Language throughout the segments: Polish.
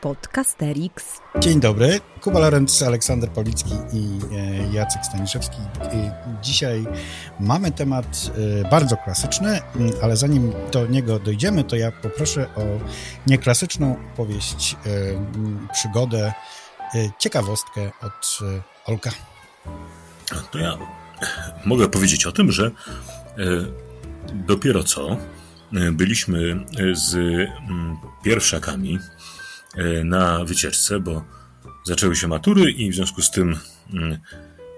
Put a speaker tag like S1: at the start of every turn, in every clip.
S1: Podcasterix.
S2: Dzień dobry, Kuba Lorenz, Aleksander Policki i e, Jacek Staniszewski. Dzisiaj mamy temat e, bardzo klasyczny, ale zanim do niego dojdziemy, to ja poproszę o nieklasyczną powieść, e, przygodę, ciekawostkę od Olka.
S3: To ja mogę powiedzieć o tym, że dopiero co byliśmy z pierwszakami E, na wycieczce, bo zaczęły się matury i w związku z tym mm,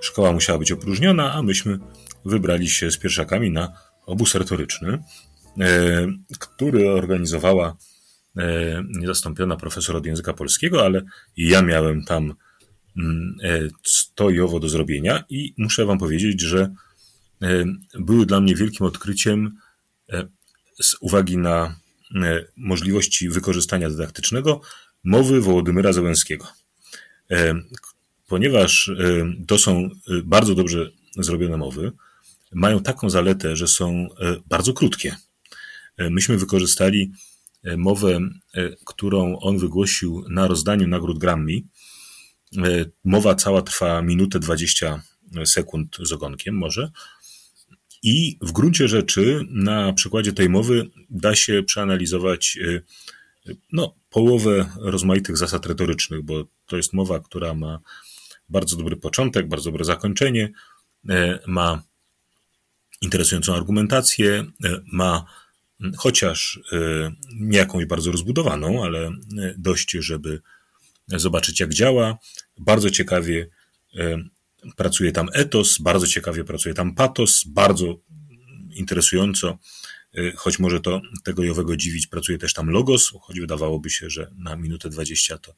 S3: szkoła musiała być opróżniona, a myśmy wybrali się z pierwszakami na obóz retoryczny, e, który organizowała e, niezastąpiona profesor od języka polskiego, ale ja miałem tam mm, stojowo do zrobienia i muszę wam powiedzieć, że były dla mnie wielkim odkryciem z uwagi na możliwości wykorzystania dydaktycznego mowy Wołodymyra Zełenskiego. E, ponieważ e, to są e, bardzo dobrze zrobione mowy, mają taką zaletę, że są bardzo krótkie. Myśmy wykorzystali mowę, którą on wygłosił na rozdaniu nagród Grammy. Mowa cała trwa minutę 20 sekund z ogonkiem może. I w gruncie rzeczy na przykładzie tej mowy da się przeanalizować no, połowę rozmaitych zasad retorycznych, bo to jest mowa, która ma bardzo dobry początek, bardzo dobre zakończenie, e, ma interesującą argumentację, e, ma chociaż e, nie jakąś bardzo rozbudowaną, ale dość, żeby zobaczyć jak działa. Bardzo ciekawie pracuje tam etos, bardzo ciekawie pracuje tam patos, bardzo interesująco Y, choć może to tego Jowego dziwić, pracuje też tam Logos, choć wydawałoby się, że na minutę 20 to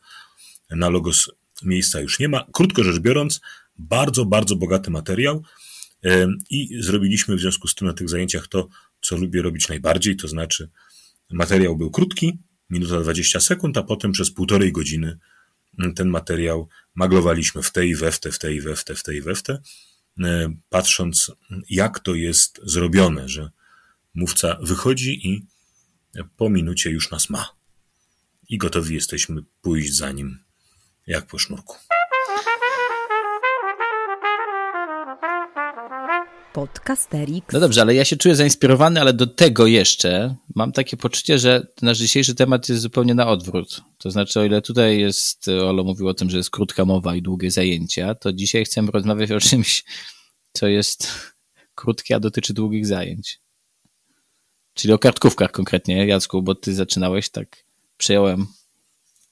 S3: na Logos miejsca już nie ma. Krótko rzecz biorąc, bardzo, bardzo bogaty materiał y, i zrobiliśmy w związku z tym na tych zajęciach to, co lubię robić najbardziej, to znaczy materiał był krótki, minuta 20 sekund, a potem przez półtorej godziny ten materiał maglowaliśmy w tej i we w te, w tej i we w te, w tej i we w te, y, patrząc jak to jest zrobione, że Mówca wychodzi i po minucie już nas ma. I gotowi jesteśmy pójść za nim jak po sznurku.
S1: Podcasterix.
S4: No dobrze, ale ja się czuję zainspirowany, ale do tego jeszcze mam takie poczucie, że nasz dzisiejszy temat jest zupełnie na odwrót. To znaczy, o ile tutaj jest, Olo mówił o tym, że jest krótka mowa i długie zajęcia, to dzisiaj chcemy rozmawiać o czymś, co jest krótkie, a dotyczy długich zajęć. Czyli o kartkówkach konkretnie, Jacku, bo ty zaczynałeś, tak przejąłem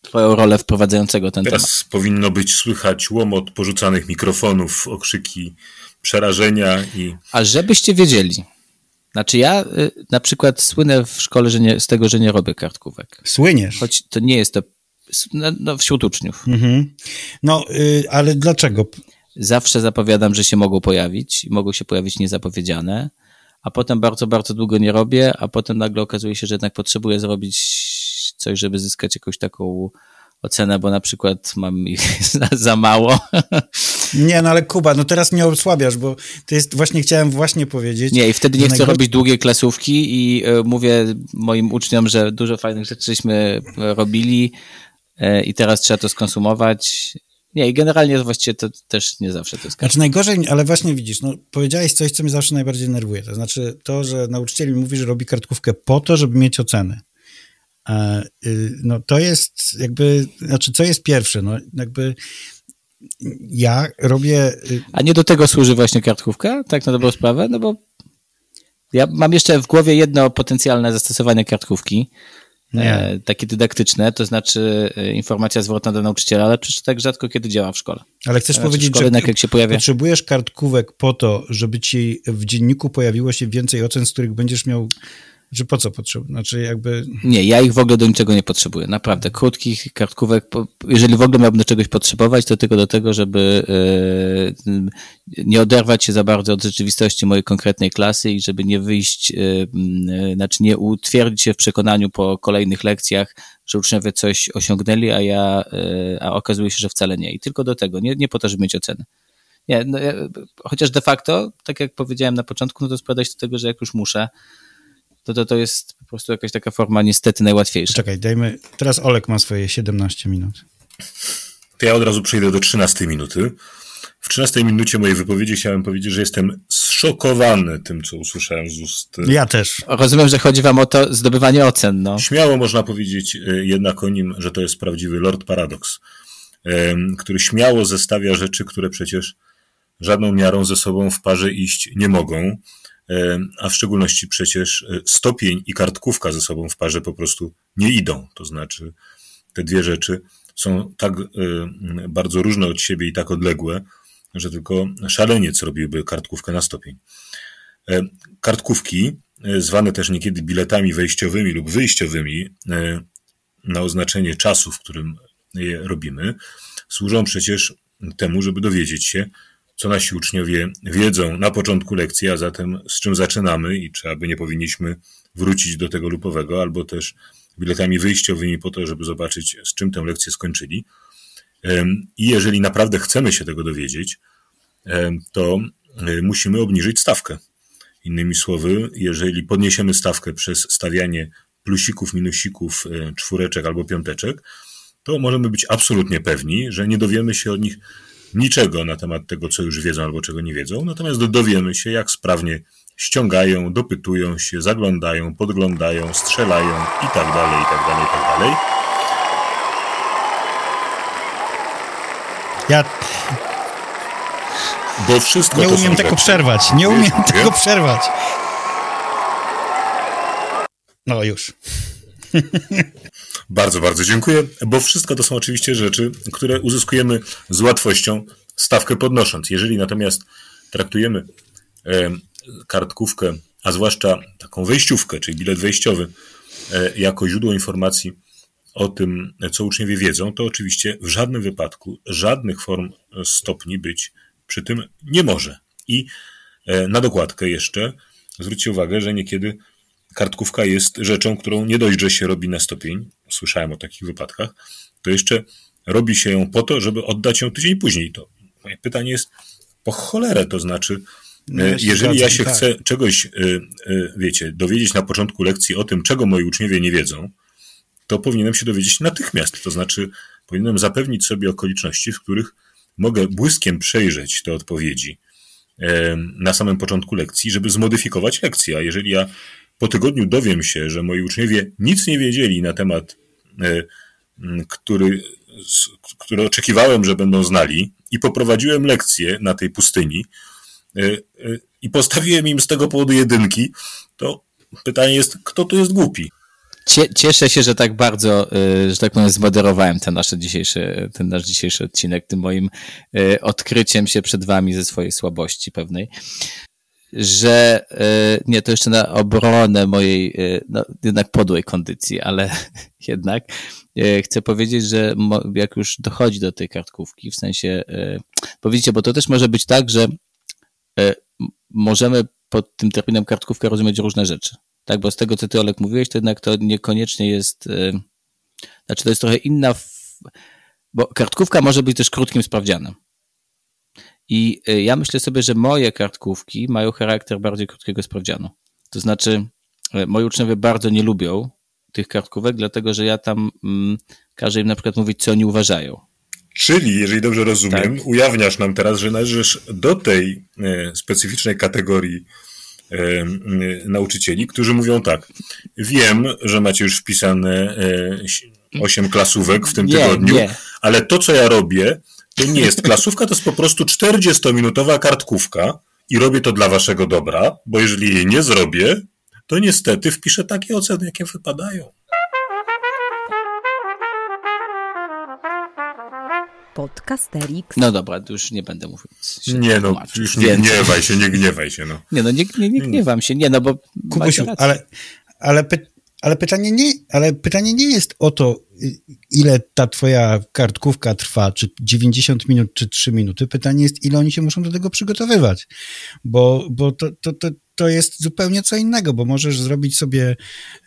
S4: twoją rolę wprowadzającego ten
S3: Teraz
S4: temat.
S3: Teraz powinno być słychać łomot porzucanych mikrofonów, okrzyki przerażenia i...
S4: A żebyście wiedzieli, znaczy ja y, na przykład słynę w szkole że nie, z tego, że nie robię kartkówek.
S2: Słyniesz?
S4: Choć to nie jest to no, no wśród uczniów.
S2: Mhm. No, y, ale dlaczego?
S4: Zawsze zapowiadam, że się mogą pojawić i mogą się pojawić niezapowiedziane a potem bardzo, bardzo długo nie robię, a potem nagle okazuje się, że jednak potrzebuję zrobić coś, żeby zyskać jakąś taką ocenę, bo na przykład mam ich za, za mało.
S2: Nie, no ale Kuba, no teraz mnie osłabiasz, bo to jest, właśnie chciałem właśnie powiedzieć.
S4: Nie, i wtedy nie chcę robić długiej klasówki i y, mówię moim uczniom, że dużo fajnych rzeczy żeśmy robili y, i teraz trzeba to skonsumować nie, i generalnie właściwie to też nie zawsze to jest
S2: Znaczy najgorzej, ale właśnie widzisz, no powiedziałeś coś, co mnie zawsze najbardziej nerwuje. To znaczy to, że nauczyciel mi mówi, że robi kartkówkę po to, żeby mieć ocenę. E, y, no to jest jakby, znaczy co jest pierwsze, no jakby ja robię...
S4: Y, A nie do tego służy właśnie kartkówka, tak na dobrą sprawę? No bo ja mam jeszcze w głowie jedno potencjalne zastosowanie kartkówki, nie. takie dydaktyczne, to znaczy e, informacja zwrotna do nauczyciela, ale przecież tak rzadko kiedy działa w szkole.
S2: Ale chcesz
S4: znaczy
S2: powiedzieć,
S4: że jak się pojawia...
S2: potrzebujesz kartkówek po to, żeby ci w dzienniku pojawiło się więcej ocen, z których będziesz miał że po co potrzebujesz? Znaczy jakby...
S4: Nie, ja ich w ogóle do niczego nie potrzebuję. Naprawdę. Krótkich kartkówek, jeżeli w ogóle miałbym do czegoś potrzebować, to tylko do tego, żeby e, nie oderwać się za bardzo od rzeczywistości mojej konkretnej klasy i żeby nie wyjść, e, znaczy nie utwierdzić się w przekonaniu po kolejnych lekcjach, że uczniowie coś osiągnęli, a ja, e, a okazuje się, że wcale nie. I tylko do tego, nie, nie po to, żeby mieć ocenę. Nie, no, chociaż de facto, tak jak powiedziałem na początku, no to sprowadza się do tego, że jak już muszę, to, to, to jest po prostu jakaś taka forma niestety najłatwiejsza.
S2: Czekaj, dajmy, teraz Olek ma swoje 17 minut.
S3: To ja od razu przejdę do 13 minuty. W 13 minucie mojej wypowiedzi chciałem powiedzieć, że jestem zszokowany tym, co usłyszałem z ust.
S2: Ja też.
S4: Rozumiem, że chodzi wam o to zdobywanie ocen, no.
S3: Śmiało można powiedzieć e, jednak o nim, że to jest prawdziwy Lord Paradox, e, który śmiało zestawia rzeczy, które przecież żadną miarą ze sobą w parze iść nie mogą, a w szczególności przecież stopień i kartkówka ze sobą w parze po prostu nie idą. To znaczy, te dwie rzeczy są tak bardzo różne od siebie i tak odległe, że tylko szaleniec robiłby kartkówkę na stopień. E, kartkówki, e, zwane też niekiedy biletami wejściowymi lub wyjściowymi e, na oznaczenie czasu, w którym je robimy, służą przecież temu, żeby dowiedzieć się, co nasi uczniowie wiedzą na początku lekcji, a zatem z czym zaczynamy i czy aby nie powinniśmy wrócić do tego lupowego, albo też biletami wyjściowymi po to, żeby zobaczyć, z czym tę lekcję skończyli. I jeżeli naprawdę chcemy się tego dowiedzieć, to e, musimy obniżyć stawkę. Innymi słowy, jeżeli podniesiemy stawkę przez stawianie plusików, minusików, e, czwóreczek albo piąteczek, to możemy być absolutnie pewni, że nie dowiemy się od nich niczego na temat tego, co już wiedzą albo czego nie wiedzą, natomiast dowiemy się, jak sprawnie ściągają, dopytują się, zaglądają, podglądają, strzelają i tak dalej, i tak dalej, i tak dalej.
S2: Ja
S3: bo wszystko
S2: nie umiem tego
S3: rzeczy.
S2: przerwać. Nie umiem
S3: Wiesz,
S2: tego
S3: wie?
S2: przerwać. No już.
S3: Bardzo, bardzo dziękuję, bo wszystko to są oczywiście rzeczy, które uzyskujemy z łatwością, stawkę podnosząc. Jeżeli natomiast traktujemy e, kartkówkę, a zwłaszcza taką wejściówkę, czyli bilet wejściowy, e, jako źródło informacji o tym, co uczniowie wiedzą, to oczywiście w żadnym wypadku żadnych form stopni być przy tym nie może. I e, na dokładkę jeszcze zwróćcie uwagę, że niekiedy kartkówka jest rzeczą, którą nie dość, że się robi na stopień, słyszałem o takich wypadkach, to jeszcze robi się ją po to, żeby oddać ją tydzień później. To moje pytanie jest, po cholerę to znaczy,
S2: No,
S3: e,
S2: ja się
S3: jeżeli ja
S2: zgadzam,
S3: się
S2: tak.
S3: chcę czegoś, e, wiecie, dowiedzieć na początku lekcji o tym, czego moi uczniowie nie wiedzą, to powinienem się dowiedzieć natychmiast. To znaczy, powinienem zapewnić sobie okoliczności, w których mogę błyskiem przejrzeć te odpowiedzi e, na samym początku lekcji, żeby zmodyfikować lekcję. A jeżeli ja po tygodniu dowiem się, że moi uczniowie nic nie wiedzieli na temat, e, który, s- który oczekiwałem, że będą znali, i poprowadziłem lekcję na tej pustyni e, e, i postawiłem im z tego powodu jedynki, to pytanie jest, kto tu jest głupi?
S4: Cie, cieszę się, że tak bardzo, y, że tak powiem, zmoderowałem ten nasz dzisiejszy, ten nasz dzisiejszy odcinek, tym moim y, odkryciem się przed wami ze swojej słabości pewnej. Że y, nie, to jeszcze na obronę mojej, y, no, jednak podłej kondycji, ale jednak y, chcę powiedzieć, że jak już dochodzi do tej kartkówki, w sensie, bo widzicie, bo to też może być tak, że możemy pod tym terminem kartkówka rozumieć różne rzeczy. Tak, bo z tego, co ty, Olek, mówiłeś, to jednak to niekoniecznie jest, znaczy to jest trochę inna, bo kartkówka może być też krótkim sprawdzianem. I y, ja myślę sobie, że moje kartkówki mają charakter bardziej krótkiego sprawdzianu. To znaczy, y, moi uczniowie bardzo nie lubią tych kartkówek, dlatego że ja tam mm, każę im na przykład mówić, co oni uważają.
S3: Czyli, jeżeli dobrze rozumiem,
S4: Tak.
S3: ujawniasz nam teraz, że należysz do tej e, specyficznej kategorii e, nauczycieli, którzy mówią tak, wiem, że macie już wpisane e, 8 klasówek w tym
S4: Nie,
S3: tygodniu,
S4: nie.
S3: ale to, co ja robię, to nie jest klasówka, to jest po prostu 40-minutowa kartkówka i robię to dla waszego dobra, bo jeżeli jej nie zrobię, to niestety wpiszę takie oceny, jakie wypadają.
S1: Podcasterix.
S4: No dobra, to już nie będę mówił.
S3: Nie no, już nie
S4: Więcej.
S3: gniewaj się, nie gniewaj się, no.
S4: Nie no, nie, nie, nie gniewam się, nie no, bo
S2: Kubusiu, ale, ale, py, ale, pytanie nie, ale pytanie nie jest o to, ile ta twoja kartkówka trwa, czy 90 minut, czy 3 minuty. Pytanie jest, ile oni się muszą do tego przygotowywać, bo, bo to, to, to, to jest zupełnie co innego, bo możesz zrobić sobie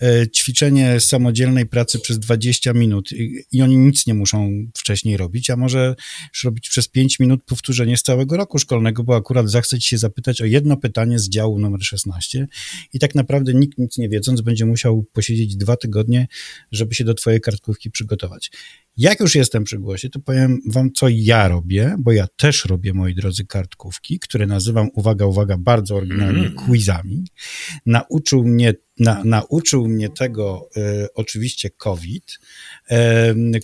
S2: e, ćwiczenie samodzielnej pracy przez 20 minut i, oni nic nie muszą wcześniej robić, a możesz robić przez 5 minut powtórzenie z całego roku szkolnego, bo akurat zachce ci się zapytać o jedno pytanie z działu numer 16 i tak naprawdę nikt nic nie wiedząc będzie musiał posiedzieć dwa tygodnie, żeby się do twojej kartkówki przygotować. Jak już jestem przy głosie, to powiem wam, co ja robię, bo ja też robię, moi drodzy, kartkówki, które nazywam, uwaga, uwaga, bardzo oryginalnie, mm. quizami. Nauczył mnie, na, nauczył mnie tego y, oczywiście COVID, y,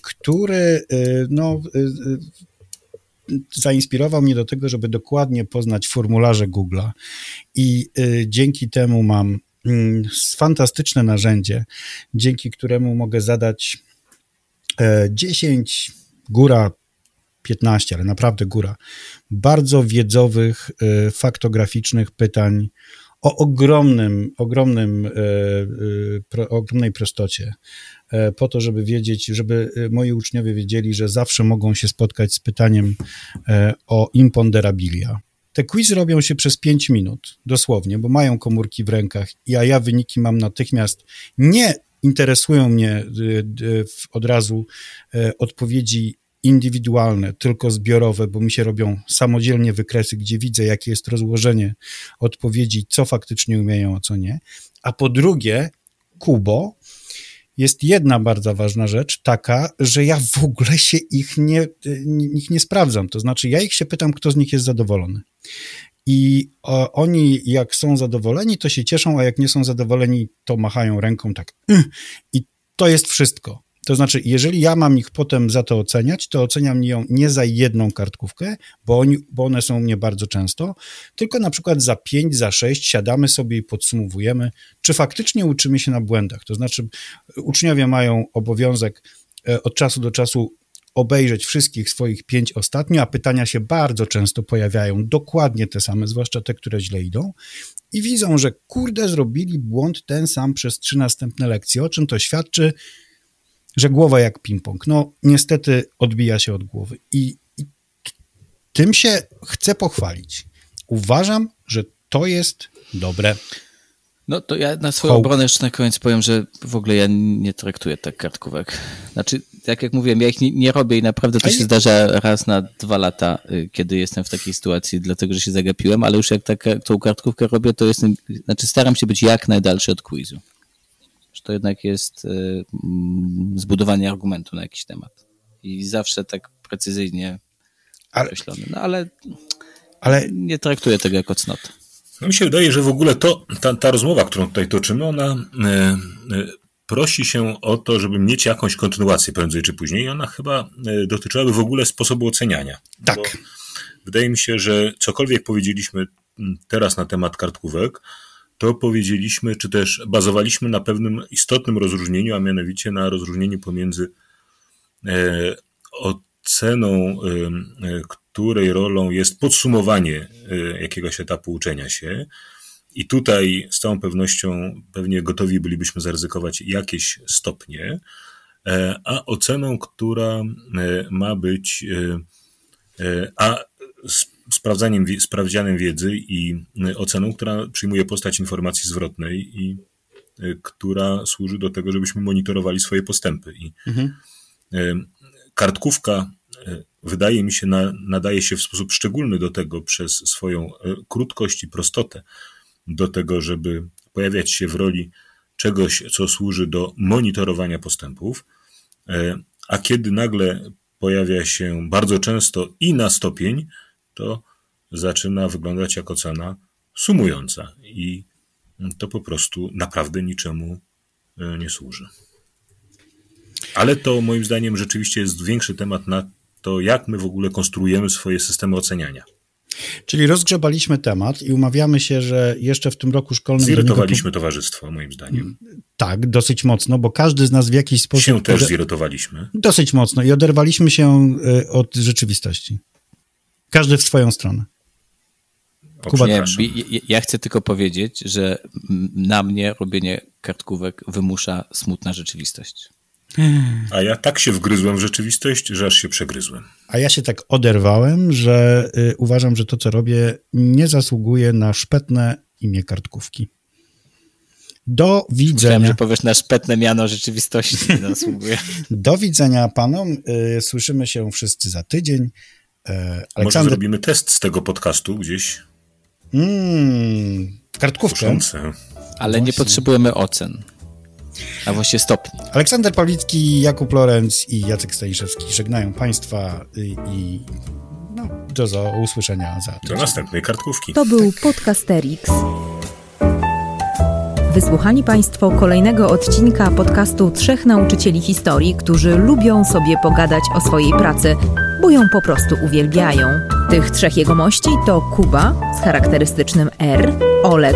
S2: który y, no, zainspirował mnie do tego, żeby dokładnie poznać formularze Google'a i dzięki temu mam mm, fantastyczne narzędzie, dzięki któremu mogę zadać 10, e, góra 15, ale naprawdę góra, bardzo wiedzowych, e, faktograficznych pytań o ogromnym, ogromnym, e, ogromnej prostocie, po to, żeby wiedzieć, żeby moi uczniowie wiedzieli, że zawsze mogą się spotkać z pytaniem o imponderabilia. Te quizy robią się przez 5 minut, dosłownie, bo mają komórki w rękach, a ja wyniki mam natychmiast nie interesują mnie y, y, od razu e, odpowiedzi indywidualne, tylko zbiorowe, bo mi się robią samodzielnie wykresy, gdzie widzę, jakie jest rozłożenie odpowiedzi, co faktycznie umieją, a co nie. A po drugie, Kubo, jest jedna bardzo ważna rzecz, taka, że ja w ogóle się ich nie, y, ich nie sprawdzam. To znaczy, ja ich się pytam, kto z nich jest zadowolony. I oni, jak są zadowoleni, to się cieszą, a jak nie są zadowoleni, to machają ręką tak. I to jest wszystko. To znaczy, jeżeli ja mam ich potem za to oceniać, to oceniam ją nie za jedną kartkówkę, bo, oni, bo one są u mnie bardzo często, tylko na przykład za pięć, za sześć siadamy sobie i podsumowujemy, czy faktycznie uczymy się na błędach. To znaczy, uczniowie mają obowiązek e, od czasu do czasu obejrzeć wszystkich swoich pięć ostatnio, a pytania się bardzo często pojawiają, dokładnie te same, zwłaszcza te, które źle idą, i widzą, że kurde, zrobili błąd ten sam przez trzy następne lekcje. O czym to świadczy? Że głowa jak ping-pong. No, niestety odbija się od głowy. I, I tym się chcę pochwalić. Uważam, że to jest dobre.
S4: No to ja na swoją Hope. obronę jeszcze na koniec powiem, że w ogóle ja nie traktuję tak kartkówek. Znaczy, tak jak mówiłem, ja ich nie, nie robię i naprawdę to się zdarza raz na dwa lata, y, kiedy jestem w takiej sytuacji, dlatego że się zagapiłem, ale już jak tak, tą kartkówkę robię, to jestem, znaczy staram się być jak najdalszy od quizu. Że to jednak jest y, mm, zbudowanie argumentu na jakiś temat. I zawsze tak precyzyjnie ale, określony. No ale, ale nie traktuję tego jako cnotę.
S3: No mi się wydaje, że w ogóle to, ta, ta rozmowa, którą tutaj toczymy, ona e, e, prosi się o to, żeby mieć jakąś kontynuację prędzej czy później i ona chyba e, dotyczyłaby w ogóle sposobu oceniania.
S2: Tak.
S3: wydaje mi się, że cokolwiek powiedzieliśmy teraz na temat kartkówek, to powiedzieliśmy, czy też bazowaliśmy na pewnym istotnym rozróżnieniu, a mianowicie na rozróżnieniu pomiędzy e, oceną, e, której rolą jest podsumowanie y, jakiegoś etapu uczenia się. I tutaj z całą pewnością pewnie gotowi bylibyśmy zaryzykować jakieś stopnie, e, a oceną, która e, ma być, a sprawdzaniem, sprawdzianem wiedzy i oceną, która przyjmuje postać informacji zwrotnej i która służy do tego, żebyśmy monitorowali swoje postępy. I mhm. Kartkówka wydaje mi się, na, nadaje się w sposób szczególny do tego przez swoją e, krótkość i prostotę, do tego, żeby pojawiać się w roli czegoś, co służy do monitorowania postępów, e, a kiedy nagle pojawia się bardzo często i na stopień, to zaczyna wyglądać jako cena sumująca i to po prostu naprawdę niczemu e, nie służy. Ale to moim zdaniem rzeczywiście jest większy temat na to jak my w ogóle konstruujemy swoje systemy oceniania.
S2: Czyli rozgrzebaliśmy temat i umawiamy się, że jeszcze w tym roku szkolnym...
S3: Zirytowaliśmy towarzystwo, moim zdaniem.
S2: Tak, dosyć mocno, bo każdy z nas w jakiś sposób...
S3: Się też zirytowaliśmy.
S2: Dosyć mocno i oderwaliśmy się y, od rzeczywistości. Każdy w swoją stronę.
S4: Kuba, nie, ja chcę tylko powiedzieć, że na mnie robienie kartkówek wymusza smutna rzeczywistość.
S3: A ja tak się wgryzłem w rzeczywistość, że aż się przegryzłem.
S2: A ja się tak oderwałem, że y, uważam, że to, co robię, nie zasługuje na szpetne imię kartkówki. Do
S4: Myślałem,
S2: widzenia.
S4: że powiesz na szpetne miano rzeczywistości nie zasługuje.
S2: Do widzenia panom. Y, Słyszymy się wszyscy za tydzień. E,
S3: Może
S2: Aleksander.
S3: zrobimy test z tego podcastu gdzieś?
S2: Mm, kartkówkę.
S3: Kuszące.
S4: Ale nie
S2: Właśnie.
S4: potrzebujemy ocen. A właściwie stopni.
S2: Aleksander Pawlicki, Jakub Lorenz i Jacek Staniszewski żegnają Państwa y, i no, do za usłyszenia za
S3: Do
S2: tydzień.
S3: następnej kartkówki.
S1: To był Podcasterix. Wysłuchali Państwo kolejnego odcinka podcastu Trzech Nauczycieli Historii, którzy lubią sobie pogadać o swojej pracy, bo ją po prostu uwielbiają. Tych trzech jegomości to Kuba z charakterystycznym R, Olek